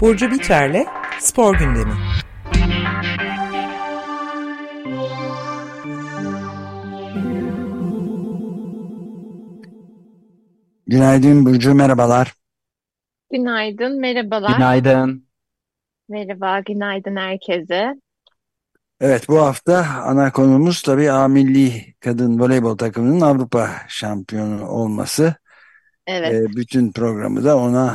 Burcu Biterle Spor Gündemi Günaydın Burcu, merhabalar. Günaydın, merhabalar. Günaydın. Merhaba, günaydın herkese. Evet, bu hafta ana konumuz tabii A Milli Kadın Voleybol takımının Avrupa şampiyonu olması. Evet. Ee, bütün programı da ona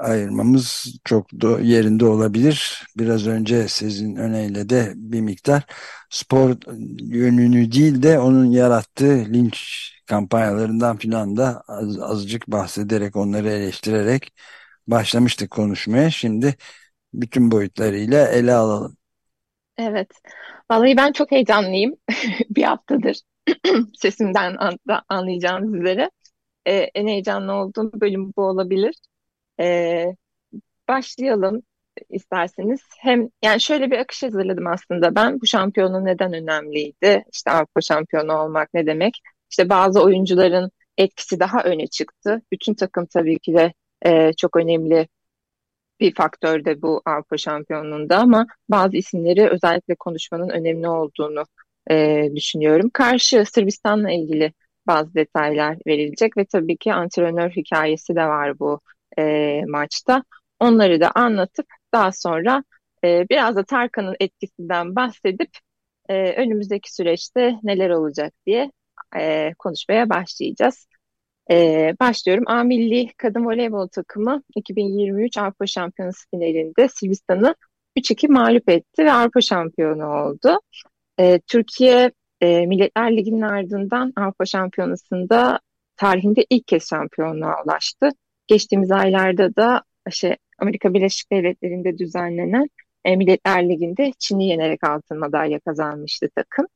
e, ayırmamız çok da yerinde olabilir. Biraz önce sizin öneyle de bir miktar spor yönünü değil de onun yarattığı linç kampanyalarından filan da az, azıcık bahsederek onları eleştirerek başlamıştık konuşmaya. Şimdi bütün boyutlarıyla ele alalım. Evet. Vallahi ben çok heyecanlıyım. Bir haftadır sesimden an anlayacağınız üzere. Ee, en heyecanlı olduğum bölüm bu olabilir. Ee, başlayalım isterseniz. Hem yani şöyle bir akış hazırladım aslında ben. Bu şampiyonu neden önemliydi? İşte Avrupa şampiyonu olmak ne demek? İşte bazı oyuncuların etkisi daha öne çıktı. Bütün takım tabii ki de e, çok önemli bir faktör de bu Avrupa şampiyonluğunda ama bazı isimleri özellikle konuşmanın önemli olduğunu e, düşünüyorum. Karşı Sırbistan'la ilgili bazı detaylar verilecek ve tabii ki antrenör hikayesi de var bu e, maçta. Onları da anlatıp daha sonra e, biraz da Tarkan'ın etkisinden bahsedip e, önümüzdeki süreçte neler olacak diye e, konuşmaya başlayacağız. E, başlıyorum. A Milli Kadın Voleybol takımı 2023 Avrupa Şampiyonası finalinde Sırbistan'ı 3-2 mağlup etti ve Avrupa şampiyonu oldu. E, Türkiye e, Milletler Ligi'nin ardından Avrupa Şampiyonası'nda tarihinde ilk kez şampiyonluğa ulaştı. Geçtiğimiz aylarda da şey, Amerika Birleşik Devletleri'nde düzenlenen e, Milletler Ligi'nde Çin'i yenerek altın madalya kazanmıştı takım.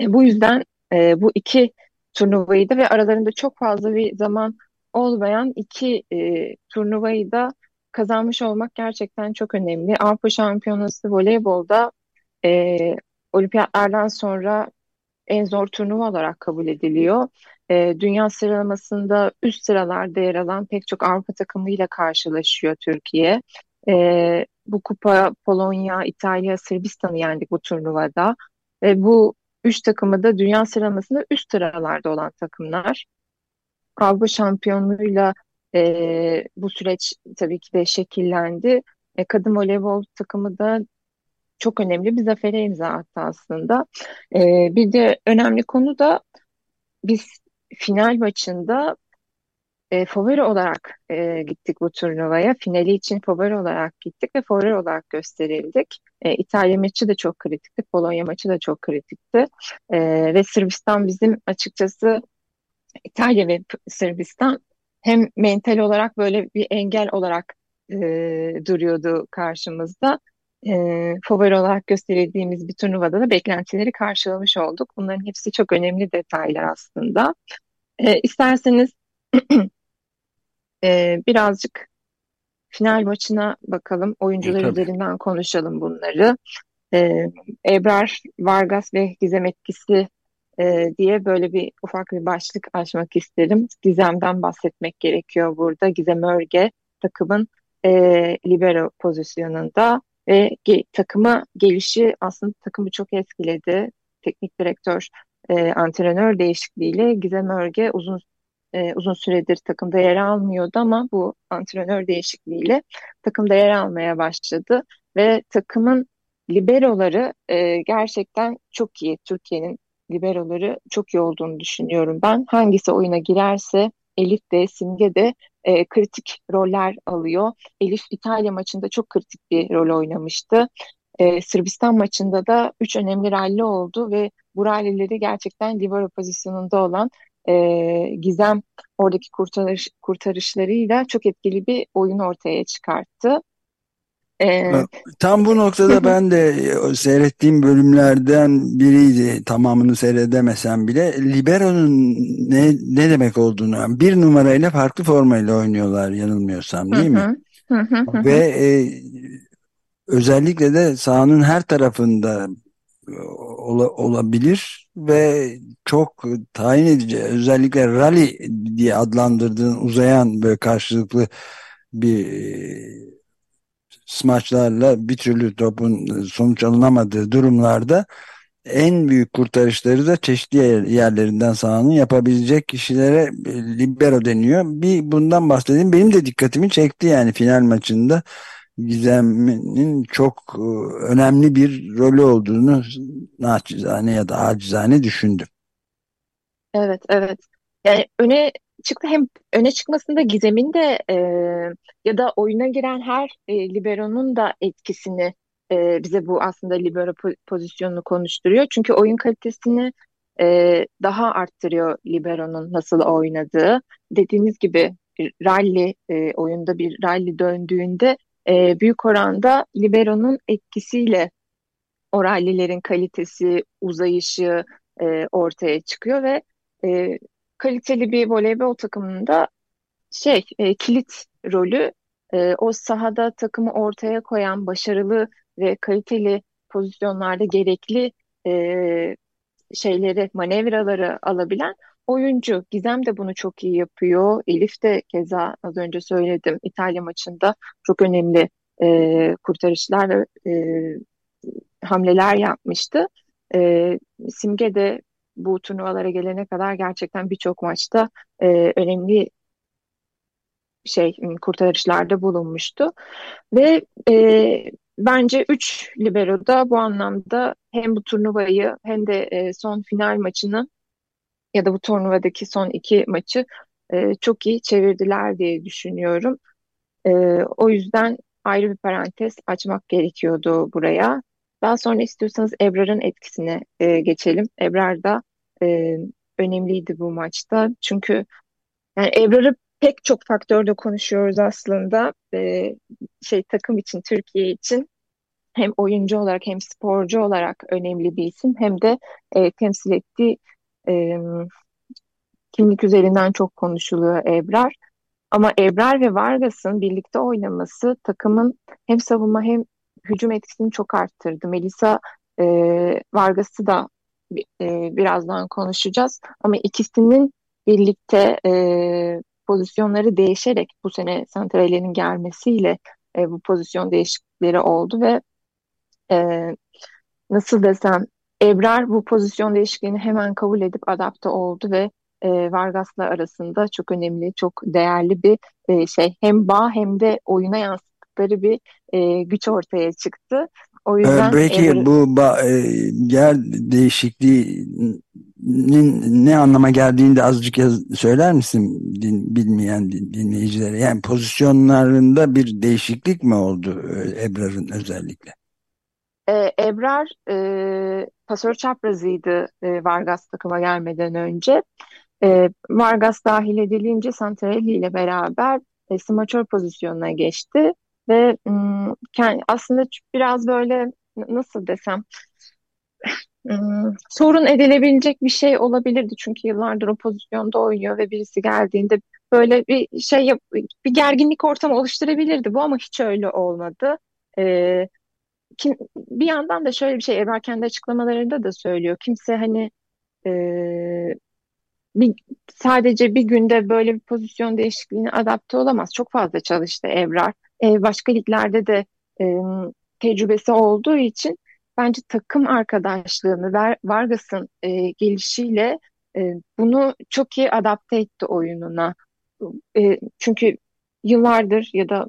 E, bu yüzden e, bu iki turnuvayı da ve aralarında çok fazla bir zaman olmayan iki e, turnuvayı da kazanmış olmak gerçekten çok önemli. Avrupa Şampiyonası voleybolda e, olimpiyatlardan sonra en zor turnuva olarak kabul ediliyor. E, dünya sıralamasında üst sıralarda yer alan pek çok Avrupa takımıyla karşılaşıyor Türkiye. E, bu kupa Polonya, İtalya, Sırbistan'ı yendik bu turnuvada. Ve bu üç takımı da dünya sıralamasında üst sıralarda olan takımlar. Avrupa şampiyonluğuyla e, bu süreç tabii ki de şekillendi. E, kadın voleybol takımı da çok önemli bir zafere imza attı aslında. E, bir de önemli konu da biz final maçında e, favori olarak e, gittik bu turnuvaya. Finali için favori olarak gittik ve favori olarak gösterildik. E, İtalya maçı da çok kritikti, Polonya maçı da çok kritikti. E, ve Sırbistan bizim açıkçası İtalya ve Sırbistan hem mental olarak böyle bir engel olarak e, duruyordu karşımızda. E, favori olarak gösterildiğimiz bir turnuvada da beklentileri karşılamış olduk. Bunların hepsi çok önemli detaylar aslında. E, isterseniz e, birazcık final maçına bakalım. Oyuncular Tabii. üzerinden konuşalım bunları. E, Ebrar Vargas ve Gizem etkisi e, diye böyle bir ufak bir başlık açmak isterim. Gizem'den bahsetmek gerekiyor burada. Gizem Örge takımın e, libero pozisyonunda ve ge takıma gelişi aslında takımı çok etkiledi. Teknik direktör, e, antrenör değişikliğiyle Gizem Örge uzun e, uzun süredir takımda yer almıyordu ama bu antrenör değişikliğiyle takımda yer almaya başladı ve takımın liberoları e, gerçekten çok iyi. Türkiye'nin liberoları çok iyi olduğunu düşünüyorum ben. Hangisi oyuna girerse Elif de Simge de e, kritik roller alıyor. Elif İtalya maçında çok kritik bir rol oynamıştı. E, Sırbistan maçında da üç önemli rally oldu ve bu rallileri gerçekten libero pozisyonunda olan e, Gizem oradaki kurtarış, kurtarışlarıyla çok etkili bir oyun ortaya çıkarttı. E, Tam bu noktada ben de seyrettiğim bölümlerden biriydi. Tamamını seyredemesem bile. Libero'nun ne, ne demek olduğunu bir numarayla farklı formayla oynuyorlar yanılmıyorsam değil mi? Ve e, özellikle de sahanın her tarafında ola, olabilir ve çok tayin edici özellikle rally diye adlandırdığın uzayan böyle karşılıklı bir e, smaçlarla bir türlü topun sonuç alınamadığı durumlarda en büyük kurtarışları da çeşitli yerlerinden sahanın yapabilecek kişilere e, libero deniyor. Bir bundan bahsedeyim. Benim de dikkatimi çekti yani final maçında Gizem'in çok e, önemli bir rolü olduğunu naçizane ya da acizane düşündüm. Evet, evet. Yani öne çıktı hem öne çıkmasında Gizem'in de e, ya da oyuna giren her e, libero'nun da etkisini e, bize bu aslında libero pozisyonunu konuşturuyor. Çünkü oyun kalitesini e, daha arttırıyor libero'nun nasıl oynadığı. Dediğiniz gibi rally e, oyunda bir rally döndüğünde e, büyük oranda libero'nun etkisiyle o rallilerin kalitesi, uzayışı e, ortaya çıkıyor ve e, kaliteli bir voleybol takımında şey e, kilit rolü e, o sahada takımı ortaya koyan başarılı ve kaliteli pozisyonlarda gerekli e, şeyleri, manevraları alabilen oyuncu. Gizem de bunu çok iyi yapıyor. Elif de keza az önce söyledim İtalya maçında çok önemli e, kurtarışlar ve hamleler yapmıştı. E, Simge de bu turnuvalara gelene kadar gerçekten birçok maçta e, önemli şey kurtarışlarda bulunmuştu ve e, bence 3 libero da bu anlamda hem bu turnuvayı hem de e, son final maçını ya da bu turnuvadaki son iki maçı e, çok iyi çevirdiler diye düşünüyorum. E, o yüzden ayrı bir parantez açmak gerekiyordu buraya. Daha sonra istiyorsanız Ebrar'ın etkisine e, geçelim. Ebrar da e, önemliydi bu maçta. Çünkü yani Ebrar'ı pek çok faktörde konuşuyoruz aslında. E, şey takım için, Türkiye için hem oyuncu olarak hem sporcu olarak önemli bir isim hem de e, temsil ettiği e, kimlik üzerinden çok konuşuluyor Ebrar. Ama Ebrar ve Vargas'ın birlikte oynaması takımın hem savunma hem hücum etkisini çok arttırdı. Melisa e, Vargas'ı da e, birazdan konuşacağız. Ama ikisinin birlikte e, pozisyonları değişerek bu sene Santrale'nin gelmesiyle e, bu pozisyon değişiklikleri oldu ve e, nasıl desem Ebrar bu pozisyon değişikliğini hemen kabul edip adapte oldu ve e, Vargas'la arasında çok önemli, çok değerli bir e, şey. Hem bağ hem de oyuna yansıttıkları bir e, güç ortaya çıktı. O yüzden Peki Ebrar... bu e, yer değişikliğinin ne anlama geldiğini de azıcık yaz, söyler misin din, bilmeyen din, dinleyicilere? Yani pozisyonlarında bir değişiklik mi oldu e, Ebrar'ın özellikle? Ee, Ebrar e, pasör çaprazıydı e, Vargas takıma gelmeden önce. E, Vargas dahil edilince Santarelli ile beraber e, smaçör pozisyonuna geçti ve m, aslında biraz böyle nasıl desem sorun edilebilecek bir şey olabilirdi çünkü yıllardır o pozisyonda oynuyor ve birisi geldiğinde böyle bir şey bir gerginlik ortamı oluşturabilirdi bu ama hiç öyle olmadı. E, kim, bir yandan da şöyle bir şey Ebrar kendi açıklamalarında da söylüyor. Kimse hani e, bir, sadece bir günde böyle bir pozisyon değişikliğine adapte olamaz. Çok fazla çalıştı Ebrar. E, başka liglerde de e, tecrübesi olduğu için bence takım arkadaşlığını Ver, Vargas'ın e, gelişiyle e, bunu çok iyi adapte etti oyununa. E, çünkü yıllardır ya da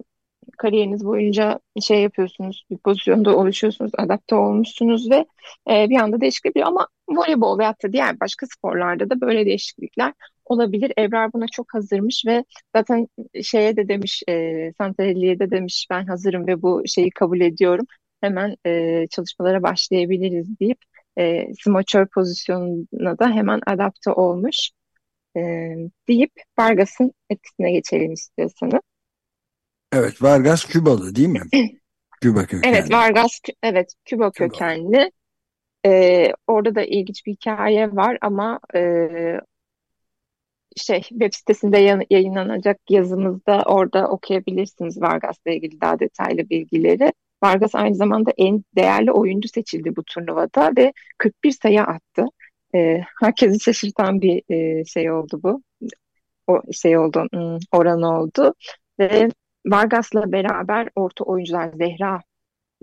kariyeriniz boyunca şey yapıyorsunuz, bir pozisyonda oluşuyorsunuz, adapte olmuşsunuz ve e, bir anda değişiklik ama voleybol veyahut da diğer başka sporlarda da böyle değişiklikler olabilir. Ebrar buna çok hazırmış ve zaten şeye de demiş, e, Santarelli'ye de demiş ben hazırım ve bu şeyi kabul ediyorum. Hemen e, çalışmalara başlayabiliriz deyip e, smaçör pozisyonuna da hemen adapte olmuş e, deyip Vargas'ın etkisine geçelim istiyorsanız. Evet Vargas Kübalı değil mi? Küba kökenli. Evet Vargas evet Küba kökenli. Ee, orada da ilginç bir hikaye var ama e, şey web sitesinde yayınlanacak yazımızda orada okuyabilirsiniz Vargas'la ilgili daha detaylı bilgileri. Vargas aynı zamanda en değerli oyuncu seçildi bu turnuvada ve 41 sayı attı. E, herkesi şaşırtan bir e, şey oldu bu. O şey oldu, hmm, oran oldu. Ve Vargas'la beraber orta oyuncular Zehra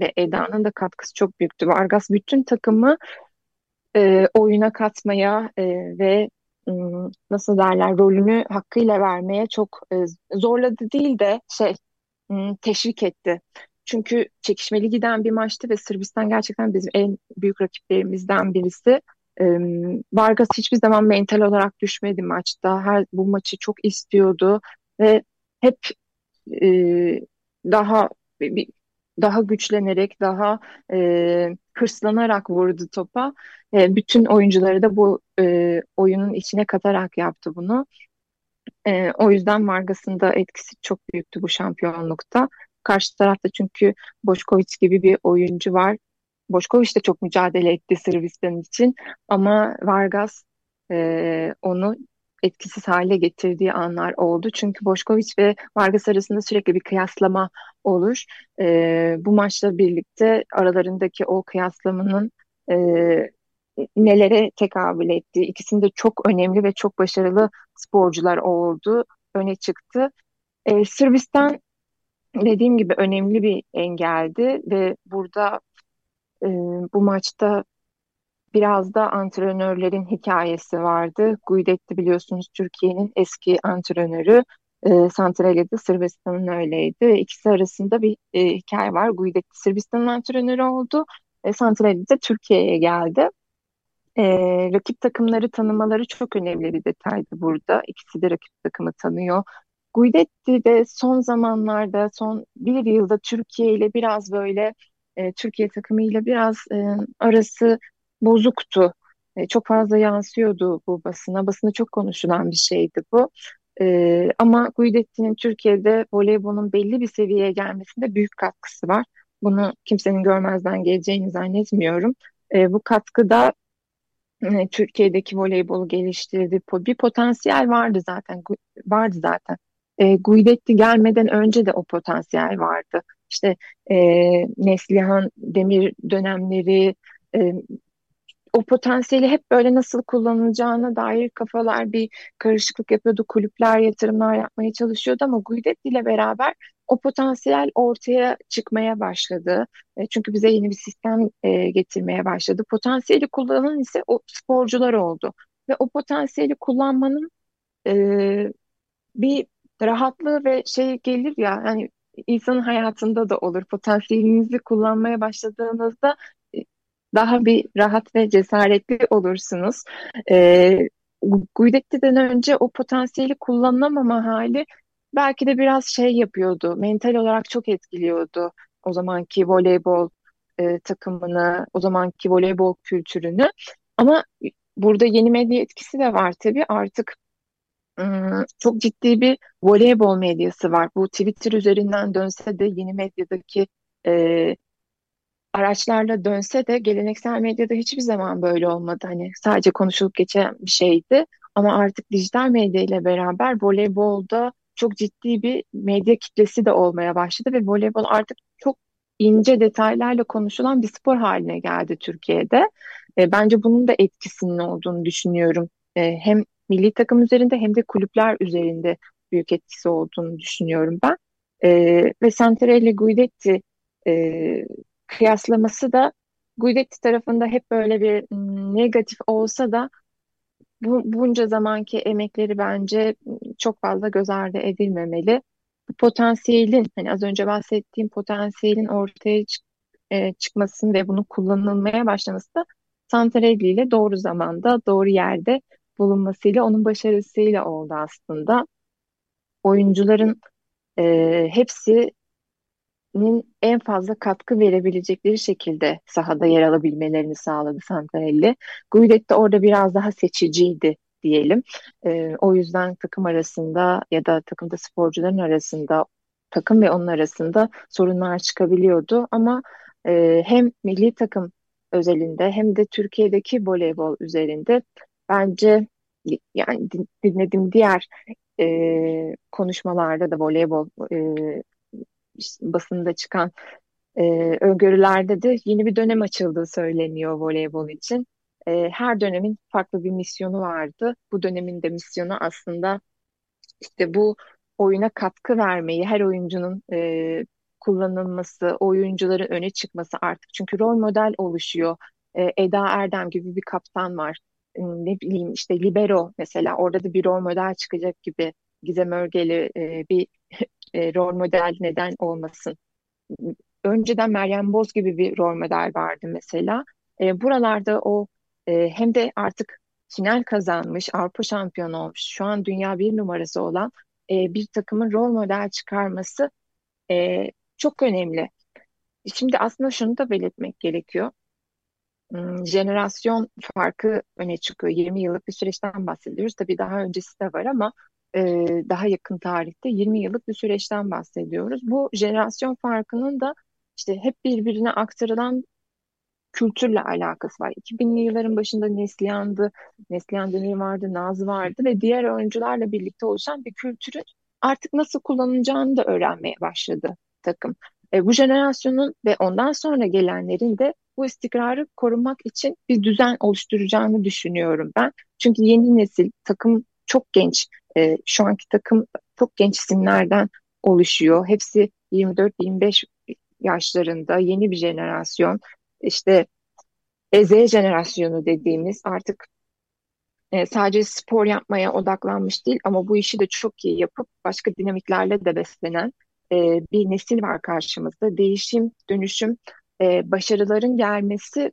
ve Eda'nın da katkısı çok büyüktü. Vargas bütün takımı e, oyuna katmaya e, ve nasıl derler rolünü hakkıyla vermeye çok e, zorladı değil de şey teşvik etti. Çünkü çekişmeli giden bir maçtı ve Sırbistan gerçekten bizim en büyük rakiplerimizden birisi. Im, Vargas hiçbir zaman mental olarak düşmedi maçta. Her bu maçı çok istiyordu ve hep e, daha bir, daha güçlenerek, daha e, hırslanarak vurdu topa. E, bütün oyuncuları da bu e, oyunun içine katarak yaptı bunu. E, o yüzden Vargas'ın da etkisi çok büyüktü bu şampiyonlukta. Karşı tarafta çünkü Boşkoviç gibi bir oyuncu var. Boşkoviç de çok mücadele etti Sırbistan için ama Vargas e, onu etkisiz hale getirdiği anlar oldu. Çünkü Boşkoviç ve Vargas arasında sürekli bir kıyaslama olur. E, bu maçla birlikte aralarındaki o kıyaslamanın e, nelere tekabül ettiği, ikisinde çok önemli ve çok başarılı sporcular oldu, öne çıktı. E, Sırbistan dediğim gibi önemli bir engeldi ve burada e, bu maçta Biraz da antrenörlerin hikayesi vardı. Guidetti biliyorsunuz Türkiye'nin eski antrenörü. E, Santralya da Sırbistan'ın öyleydi. İkisi arasında bir e, hikaye var. Guidetti Sırbistan'ın antrenörü oldu. E, Santralya da Türkiye'ye geldi. E, rakip takımları tanımaları çok önemli bir detaydı burada. İkisi de rakip takımı tanıyor. Guidetti de son zamanlarda, son bir yılda Türkiye ile biraz böyle e, Türkiye takımıyla biraz e, arası bozuktu. E, çok fazla yansıyordu bu basına. Basında çok konuşulan bir şeydi bu. E, ama Guidetti'nin Türkiye'de voleybolun belli bir seviyeye gelmesinde büyük katkısı var. Bunu kimsenin görmezden geleceğini zannetmiyorum. E, bu katkıda e, Türkiye'deki voleybolu geliştirdi. Bir potansiyel vardı zaten. Vardı zaten. E, Guidetti gelmeden önce de o potansiyel vardı. İşte e, Neslihan Demir dönemleri, e, o potansiyeli hep böyle nasıl kullanılacağına dair kafalar bir karışıklık yapıyordu. Kulüpler yatırımlar yapmaya çalışıyordu ama Guidetti ile beraber o potansiyel ortaya çıkmaya başladı. E, çünkü bize yeni bir sistem e, getirmeye başladı. Potansiyeli kullanan ise o sporcular oldu. Ve o potansiyeli kullanmanın e, bir rahatlığı ve şey gelir ya hani insanın hayatında da olur. Potansiyelinizi kullanmaya başladığınızda daha bir rahat ve cesaretli olursunuz. E, Guidetti'den önce o potansiyeli kullanamama hali belki de biraz şey yapıyordu. Mental olarak çok etkiliyordu o zamanki voleybol e, takımını, o zamanki voleybol kültürünü. Ama burada yeni medya etkisi de var tabii. Artık çok ciddi bir voleybol medyası var. Bu Twitter üzerinden dönse de yeni medyadaki e, araçlarla dönse de geleneksel medyada hiçbir zaman böyle olmadı. Hani sadece konuşulup geçen bir şeydi. Ama artık dijital medya ile beraber voleybolda çok ciddi bir medya kitlesi de olmaya başladı ve voleybol artık çok ince detaylarla konuşulan bir spor haline geldi Türkiye'de. E, bence bunun da etkisinin olduğunu düşünüyorum. E, hem milli takım üzerinde hem de kulüpler üzerinde büyük etkisi olduğunu düşünüyorum ben. E, ve Santarelli Guidetti e, kıyaslaması da Guidetti tarafında hep böyle bir negatif olsa da bu, bunca zamanki emekleri bence çok fazla göz ardı edilmemeli. Bu potansiyelin, hani az önce bahsettiğim potansiyelin ortaya çık e, çıkmasını ve bunu kullanılmaya başlaması da Santarelli ile doğru zamanda, doğru yerde bulunmasıyla, onun başarısıyla oldu aslında. Oyuncuların e, hepsi en fazla katkı verebilecekleri şekilde sahada yer alabilmelerini sağladı Santarelli. Guidet de orada biraz daha seçiciydi diyelim. E, o yüzden takım arasında ya da takımda sporcuların arasında takım ve onun arasında sorunlar çıkabiliyordu ama e, hem milli takım özelinde hem de Türkiye'deki voleybol üzerinde bence yani dinlediğim diğer e, konuşmalarda da voleybol e, basında çıkan e, öngörülerde de yeni bir dönem açıldığı söyleniyor voleybol için. e, her dönemin farklı bir misyonu vardı. Bu dönemin de misyonu aslında işte bu oyuna katkı vermeyi, her oyuncunun e, kullanılması, oyuncuların öne çıkması artık. Çünkü rol model oluşuyor. E, Eda Erdem gibi bir kaptan var. E, ne bileyim işte Libero mesela orada da bir rol model çıkacak gibi. Gizem Örgeli e, bir e, rol model neden olmasın. Önceden Meryem Boz gibi bir rol model vardı mesela. E, buralarda o e, hem de artık final kazanmış, Avrupa şampiyonu olmuş, şu an dünya bir numarası olan e, bir takımın rol model çıkarması e, çok önemli. Şimdi aslında şunu da belirtmek gerekiyor. Hmm, jenerasyon farkı öne çıkıyor. 20 yıllık bir süreçten bahsediyoruz. Tabii daha öncesi de var ama e, daha yakın tarihte 20 yıllık bir süreçten bahsediyoruz. Bu jenerasyon farkının da işte hep birbirine aktarılan kültürle alakası var. 2000'li yılların başında Neslihan'dı, Neslihan Demir vardı, Naz vardı ve diğer oyuncularla birlikte oluşan bir kültürün artık nasıl kullanılacağını da öğrenmeye başladı takım. E, bu jenerasyonun ve ondan sonra gelenlerin de bu istikrarı korumak için bir düzen oluşturacağını düşünüyorum ben. Çünkü yeni nesil takım çok genç. E, şu anki takım çok genç isimlerden oluşuyor. Hepsi 24-25 yaşlarında yeni bir jenerasyon. İşte e, Z jenerasyonu dediğimiz artık e, sadece spor yapmaya odaklanmış değil ama bu işi de çok iyi yapıp başka dinamiklerle de beslenen e, bir nesil var karşımızda. Değişim, dönüşüm, başarıların gelmesi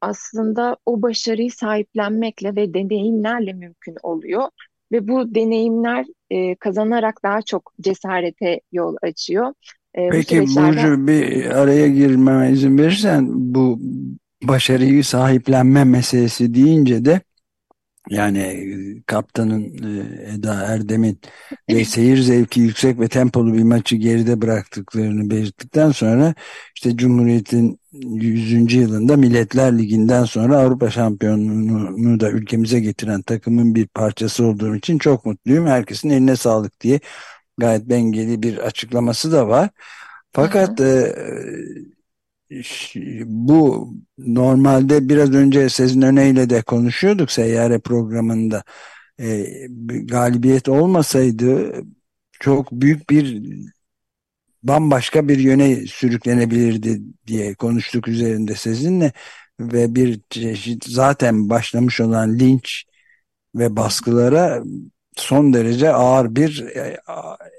aslında o başarıyı sahiplenmekle ve deneyimlerle mümkün oluyor. Ve bu deneyimler e, kazanarak daha çok cesarete yol açıyor. E, Peki süreçlerde... Burcu bir araya girmeme izin verirsen bu başarıyı sahiplenme meselesi deyince de yani e, kaptanın e, Eda Erdem'in ve seyir zevki yüksek ve tempolu bir maçı geride bıraktıklarını belirttikten sonra işte Cumhuriyet'in 100. yılında Milletler Ligi'nden sonra Avrupa şampiyonluğunu da ülkemize getiren takımın bir parçası olduğum için çok mutluyum. Herkesin eline sağlık diye gayet dengeli bir açıklaması da var. Fakat hı hı. E, bu normalde biraz önce Sezin Öne'yle de konuşuyorduk seyyare programında. E, galibiyet olmasaydı çok büyük bir bambaşka bir yöne sürüklenebilirdi diye konuştuk üzerinde sizinle ve bir çeşit zaten başlamış olan linç ve baskılara son derece ağır bir e,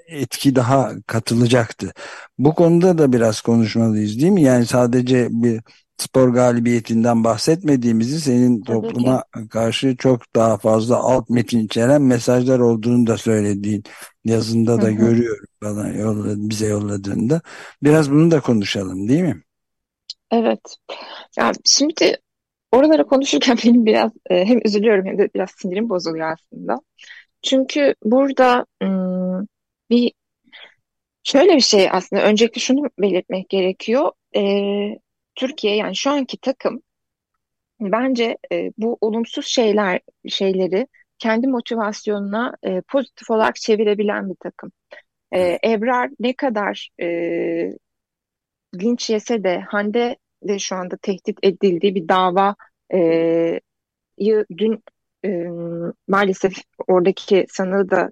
etki daha katılacaktı. Bu konuda da biraz konuşmalıyız değil mi? Yani sadece bir spor galibiyetinden bahsetmediğimizi senin topluma karşı çok daha fazla alt metin içeren mesajlar olduğunu da söylediğin yazında da hı hı. görüyorum bana yolladı, bize yolladığında. Biraz bunu da konuşalım değil mi? Evet. Ya şimdi oralara konuşurken benim biraz e, hem üzülüyorum hem de biraz sinirim bozuluyor aslında. Çünkü burada bir şöyle bir şey aslında öncelikle şunu belirtmek gerekiyor. Ee, Türkiye yani şu anki takım bence e, bu olumsuz şeyler şeyleri kendi motivasyonuna e, pozitif olarak çevirebilen bir takım. E, Ebrar ne kadar e, linç yese de Hande de şu anda tehdit edildiği bir dava e, dün e, maalesef oradaki sanığı da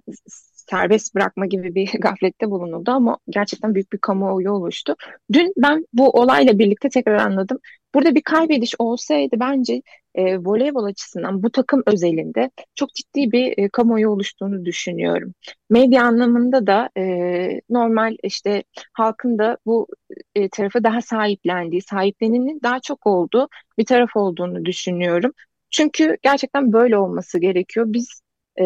serbest bırakma gibi bir gaflette bulunuldu ama gerçekten büyük bir kamuoyu oluştu. Dün ben bu olayla birlikte tekrar anladım. Burada bir kaybediş olsaydı bence e, voleybol açısından bu takım özelinde çok ciddi bir e, kamuoyu oluştuğunu düşünüyorum. Medya anlamında da e, normal işte halkın da bu e, tarafı daha sahiplendiği, sahipleninin daha çok olduğu bir taraf olduğunu düşünüyorum. Çünkü gerçekten böyle olması gerekiyor. Biz e,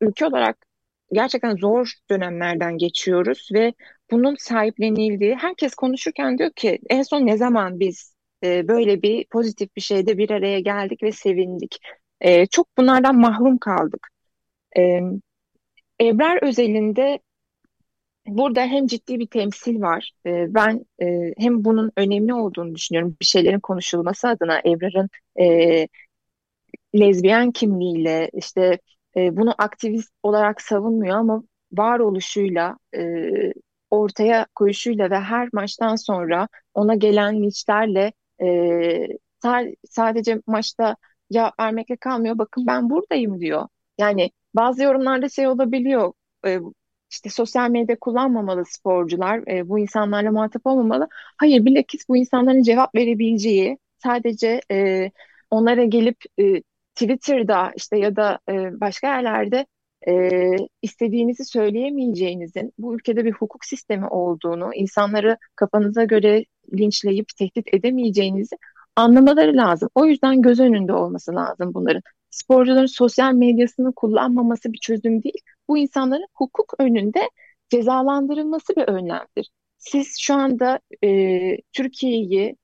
ülke olarak gerçekten zor dönemlerden geçiyoruz ve bunun sahiplenildiği, herkes konuşurken diyor ki en son ne zaman biz e, böyle bir pozitif bir şeyde bir araya geldik ve sevindik. E, çok bunlardan mahrum kaldık. E, Ebrar özelinde burada hem ciddi bir temsil var. E, ben e, hem bunun önemli olduğunu düşünüyorum. Bir şeylerin konuşulması adına Ebrar'ın e, lezbiyen kimliğiyle işte e, bunu aktivist olarak savunmuyor ama varoluşuyla e, ortaya koyuşuyla ve her maçtan sonra ona gelen linçlerle e, sadece maçta cevap vermekle kalmıyor. Bakın ben buradayım diyor. Yani bazı yorumlarda şey olabiliyor. E, işte sosyal medya kullanmamalı sporcular, e, bu insanlarla muhatap olmamalı. Hayır, bilakis bu insanların cevap verebileceği, sadece e, onlara gelip e, Twitter'da işte ya da e, başka yerlerde e, istediğinizi söyleyemeyeceğinizin, bu ülkede bir hukuk sistemi olduğunu, insanları kafanıza göre linçleyip tehdit edemeyeceğinizi anlamaları lazım. O yüzden göz önünde olması lazım bunların. Sporcuların sosyal medyasını kullanmaması bir çözüm değil. Bu insanların hukuk önünde cezalandırılması bir önlemdir. Siz şu anda e, Türkiye'yi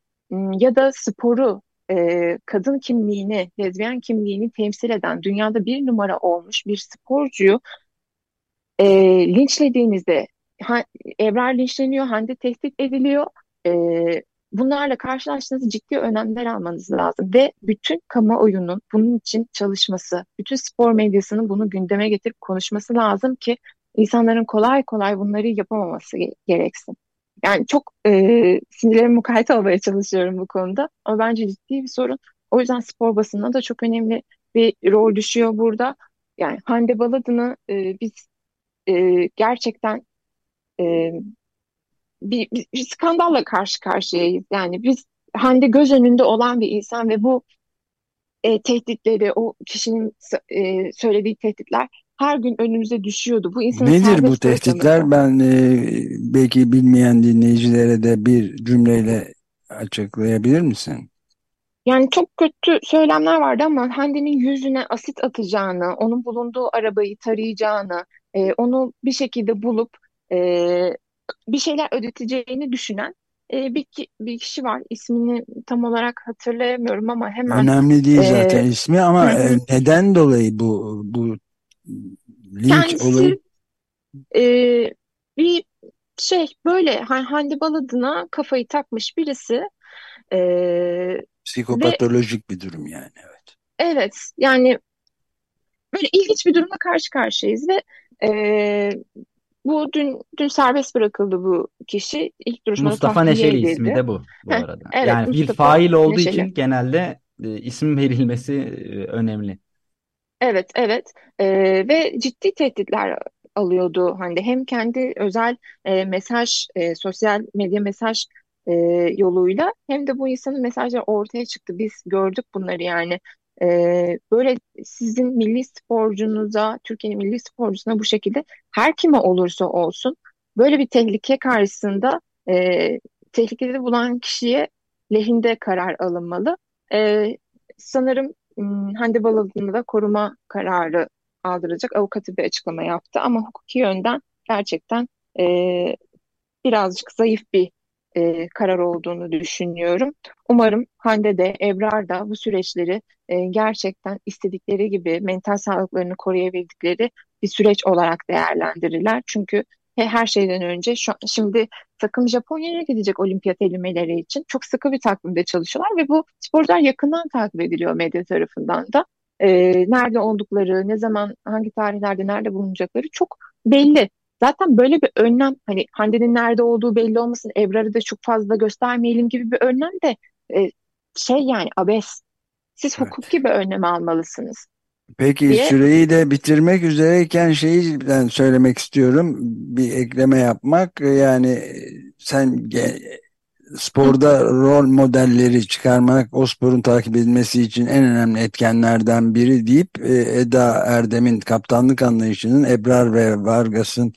ya da sporu e, kadın kimliğini, lezbiyen kimliğini temsil eden dünyada bir numara olmuş bir sporcuyu e, linçlediğinizde ha, Ebrar linçleniyor, Hande tehdit ediliyor. E, bunlarla karşılaştığınızda ciddi önlemler almanız lazım ve bütün kamuoyunun bunun için çalışması, bütün spor medyasının bunu gündeme getirip konuşması lazım ki insanların kolay kolay bunları yapamaması gereksin. Yani çok e, sinirlerimi mukayyet olmaya çalışıyorum bu konuda. Ama bence ciddi bir sorun. O yüzden spor basınına da çok önemli bir rol düşüyor burada. Yani Hande Baladın'ı e, biz e, gerçekten e, bir, bir, bir skandalla karşı karşıyayız. Yani biz Hande göz önünde olan bir insan ve bu e, tehditleri, o kişinin e, söylediği tehditler her gün önümüze düşüyordu. Bu insanın Nedir bu tehditler? Ben e, belki bilmeyen dinleyicilere de bir cümleyle açıklayabilir misin? Yani çok kötü söylemler vardı ama Hande'nin yüzüne asit atacağını, onun bulunduğu arabayı tarayacağını, e, onu bir şekilde bulup e, bir şeyler ödeteceğini düşünen e, bir, bir kişi var. İsmini tam olarak hatırlayamıyorum ama hemen... Önemli değil zaten e, ismi ama e, neden dolayı bu bu linç Kendisi olayı? e, bir şey böyle Hande Baladın'a kafayı takmış birisi e, Psikopatolojik ve, bir durum yani evet. Evet yani böyle ilginç bir durumla karşı karşıyayız ve e, bu dün dün serbest bırakıldı bu kişi. İlk duruşmada Mustafa Neşeli edildi. ismi de bu bu Heh, arada. Evet, yani Mustafa bir fail olduğu Neşeli. için genelde e, isim verilmesi e, önemli. Evet, evet e, ve ciddi tehditler alıyordu hani hem kendi özel e, mesaj, e, sosyal medya mesaj e, yoluyla hem de bu insanın mesajları ortaya çıktı. Biz gördük bunları yani. E, böyle sizin milli sporcunuza, Türkiye'nin milli sporcusuna bu şekilde her kime olursa olsun böyle bir tehlike karşısında e, tehlikede bulan kişiye lehinde karar alınmalı. E, sanırım Hande Baladın'ı da koruma kararı aldıracak avukatı bir açıklama yaptı. Ama hukuki yönden gerçekten e, birazcık zayıf bir e, karar olduğunu düşünüyorum. Umarım Hande de Ebrar da bu süreçleri e, gerçekten istedikleri gibi mental sağlıklarını koruyabildikleri bir süreç olarak değerlendirirler. Çünkü her şeyden önce şu, şimdi takım Japonya'ya gidecek olimpiyat elemeleri için çok sıkı bir takvimde çalışıyorlar ve bu sporcular yakından takip ediliyor medya tarafından da. Ee, nerede oldukları, ne zaman, hangi tarihlerde nerede bulunacakları çok belli. Zaten böyle bir önlem hani Hande'nin nerede olduğu belli olmasın, Ebrar'ı da çok fazla göstermeyelim gibi bir önlem de e, şey yani abes. Siz evet. hukuk gibi önlem almalısınız. Peki diye. süreyi de bitirmek üzereyken şeyi ben söylemek istiyorum. Bir ekleme yapmak. Yani sen sporda rol modelleri çıkarmak o sporun takip edilmesi için en önemli etkenlerden biri deyip e, Eda Erdem'in kaptanlık anlayışının Ebrar ve Vargas'ın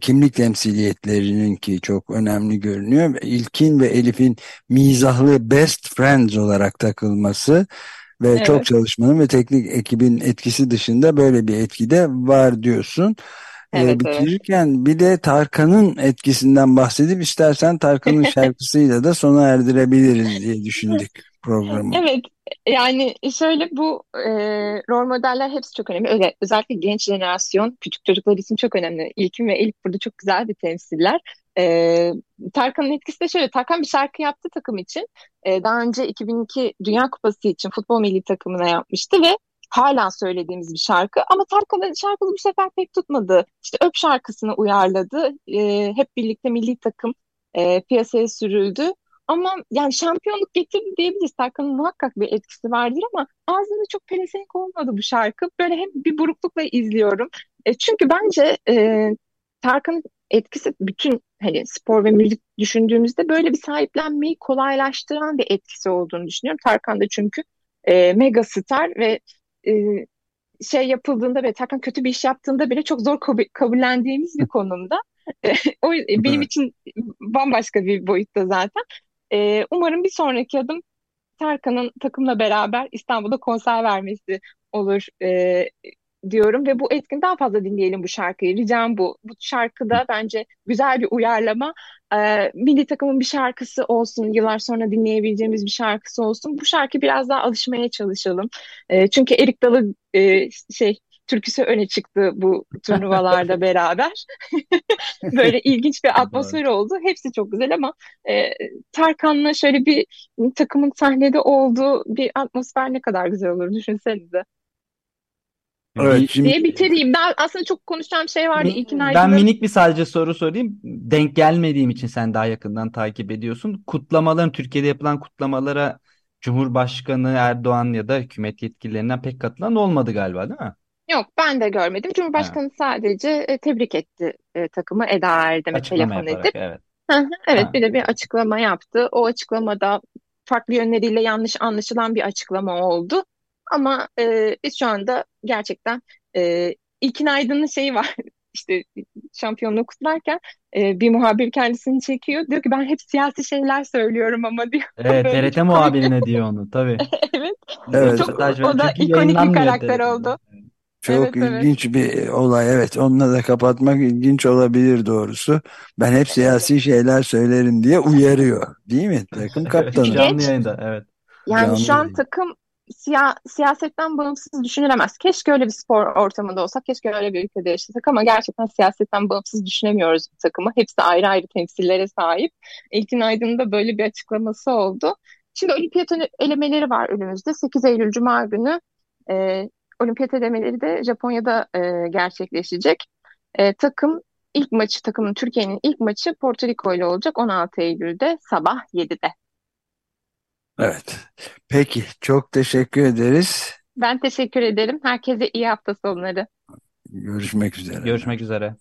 kimlik temsiliyetlerinin ki çok önemli görünüyor. İlkin ve Elif'in mizahlı best friends olarak takılması ve evet. çok çalışmanın ve teknik ekibin etkisi dışında böyle bir etki de var diyorsun. Ee, evet, ee, bitirirken evet. bir de Tarkan'ın etkisinden bahsedip istersen Tarkan'ın şarkısıyla da sona erdirebiliriz diye düşündük programı. Evet yani şöyle bu e, rol modeller hepsi çok önemli. Öyle, özellikle genç jenerasyon, küçük çocuklar için çok önemli. İlkin ve Elif burada çok güzel bir temsiller. E, Tarkan'ın etkisi de şöyle. Tarkan bir şarkı yaptı takım için. E, daha önce 2002 Dünya Kupası için futbol milli takımına yapmıştı ve hala söylediğimiz bir şarkı. Ama Tarkan'ın şarkısı bu sefer pek tutmadı. İşte Öp şarkısını uyarladı. E, hep birlikte milli takım e, piyasaya sürüldü. ama yani şampiyonluk getirdi diyebiliriz. Tarkan'ın muhakkak bir etkisi vardır ama ağzında çok pelesenk olmadı bu şarkı. Böyle hem bir buruklukla izliyorum. E, çünkü bence e, Tarkan'ın etkisi bütün hani spor ve müzik düşündüğümüzde böyle bir sahiplenmeyi kolaylaştıran bir etkisi olduğunu düşünüyorum. Tarkan da çünkü e, mega star ve e, şey yapıldığında ve Tarkan kötü bir iş yaptığında bile çok zor kabullendiğimiz bir konumda. o benim için bambaşka bir boyutta zaten. E, umarım bir sonraki adım Tarkan'ın takımla beraber İstanbul'da konser vermesi olur e, diyorum ve bu etkin daha fazla dinleyelim bu şarkıyı. Ricam bu. Bu şarkıda bence güzel bir uyarlama. E, milli takımın bir şarkısı olsun, yıllar sonra dinleyebileceğimiz bir şarkısı olsun. Bu şarkı biraz daha alışmaya çalışalım. E, çünkü Erik Dalı e, şey türküsü öne çıktı bu turnuvalarda beraber. Böyle ilginç bir atmosfer oldu. Hepsi çok güzel ama e, Tarkan'la şöyle bir takımın sahnede olduğu bir atmosfer ne kadar güzel olur düşünsenize. Evet, şimdi... diye bitireyim. Daha aslında çok konuşacağım şey vardı. Mi, ben minik bir sadece soru sorayım. Denk gelmediğim için sen daha yakından takip ediyorsun. Kutlamaların, Türkiye'de yapılan kutlamalara Cumhurbaşkanı Erdoğan ya da hükümet yetkililerinden pek katılan olmadı galiba değil mi? Yok ben de görmedim. Cumhurbaşkanı ha. sadece e, tebrik etti e, takımı Eda Erdem'e telefon yaparak, edip. Evet. evet ha. bir de bir açıklama yaptı. O açıklamada farklı yönleriyle yanlış anlaşılan bir açıklama oldu. Ama e, biz şu anda gerçekten e, İlkin Aydın'ın şeyi var. işte şampiyonluğu kutlarken e, bir muhabir kendisini çekiyor. Diyor ki ben hep siyasi şeyler söylüyorum ama diyor. Evet TRT muhabirine diyor onu tabii. evet. evet. Çok, o da ikonik bir karakter oldu. Çok evet, ilginç evet. bir olay. Evet, onunla da kapatmak ilginç olabilir doğrusu. Ben hep siyasi şeyler söylerim diye uyarıyor. Değil mi? Takım kaptanı. Canlı yayında, evet. Yani Canlı şu an takım siya siyasetten bağımsız düşünülemez. Keşke öyle bir spor ortamında olsak, keşke öyle bir ülkede yaşasak ama gerçekten siyasetten bağımsız düşünemiyoruz bu takımı. Hepsi ayrı ayrı temsillere sahip. İlkin Aydın'ın da böyle bir açıklaması oldu. Şimdi olimpiyat elemeleri var önümüzde. 8 Eylül Cuma günü e, olimpiyat elemeleri de Japonya'da e, gerçekleşecek. E, takım ilk maçı, takımın Türkiye'nin ilk maçı Porto Rico ile olacak 16 Eylül'de sabah 7'de. Evet. Peki. Çok teşekkür ederiz. Ben teşekkür ederim. Herkese iyi hafta sonları. Görüşmek üzere. Görüşmek üzere.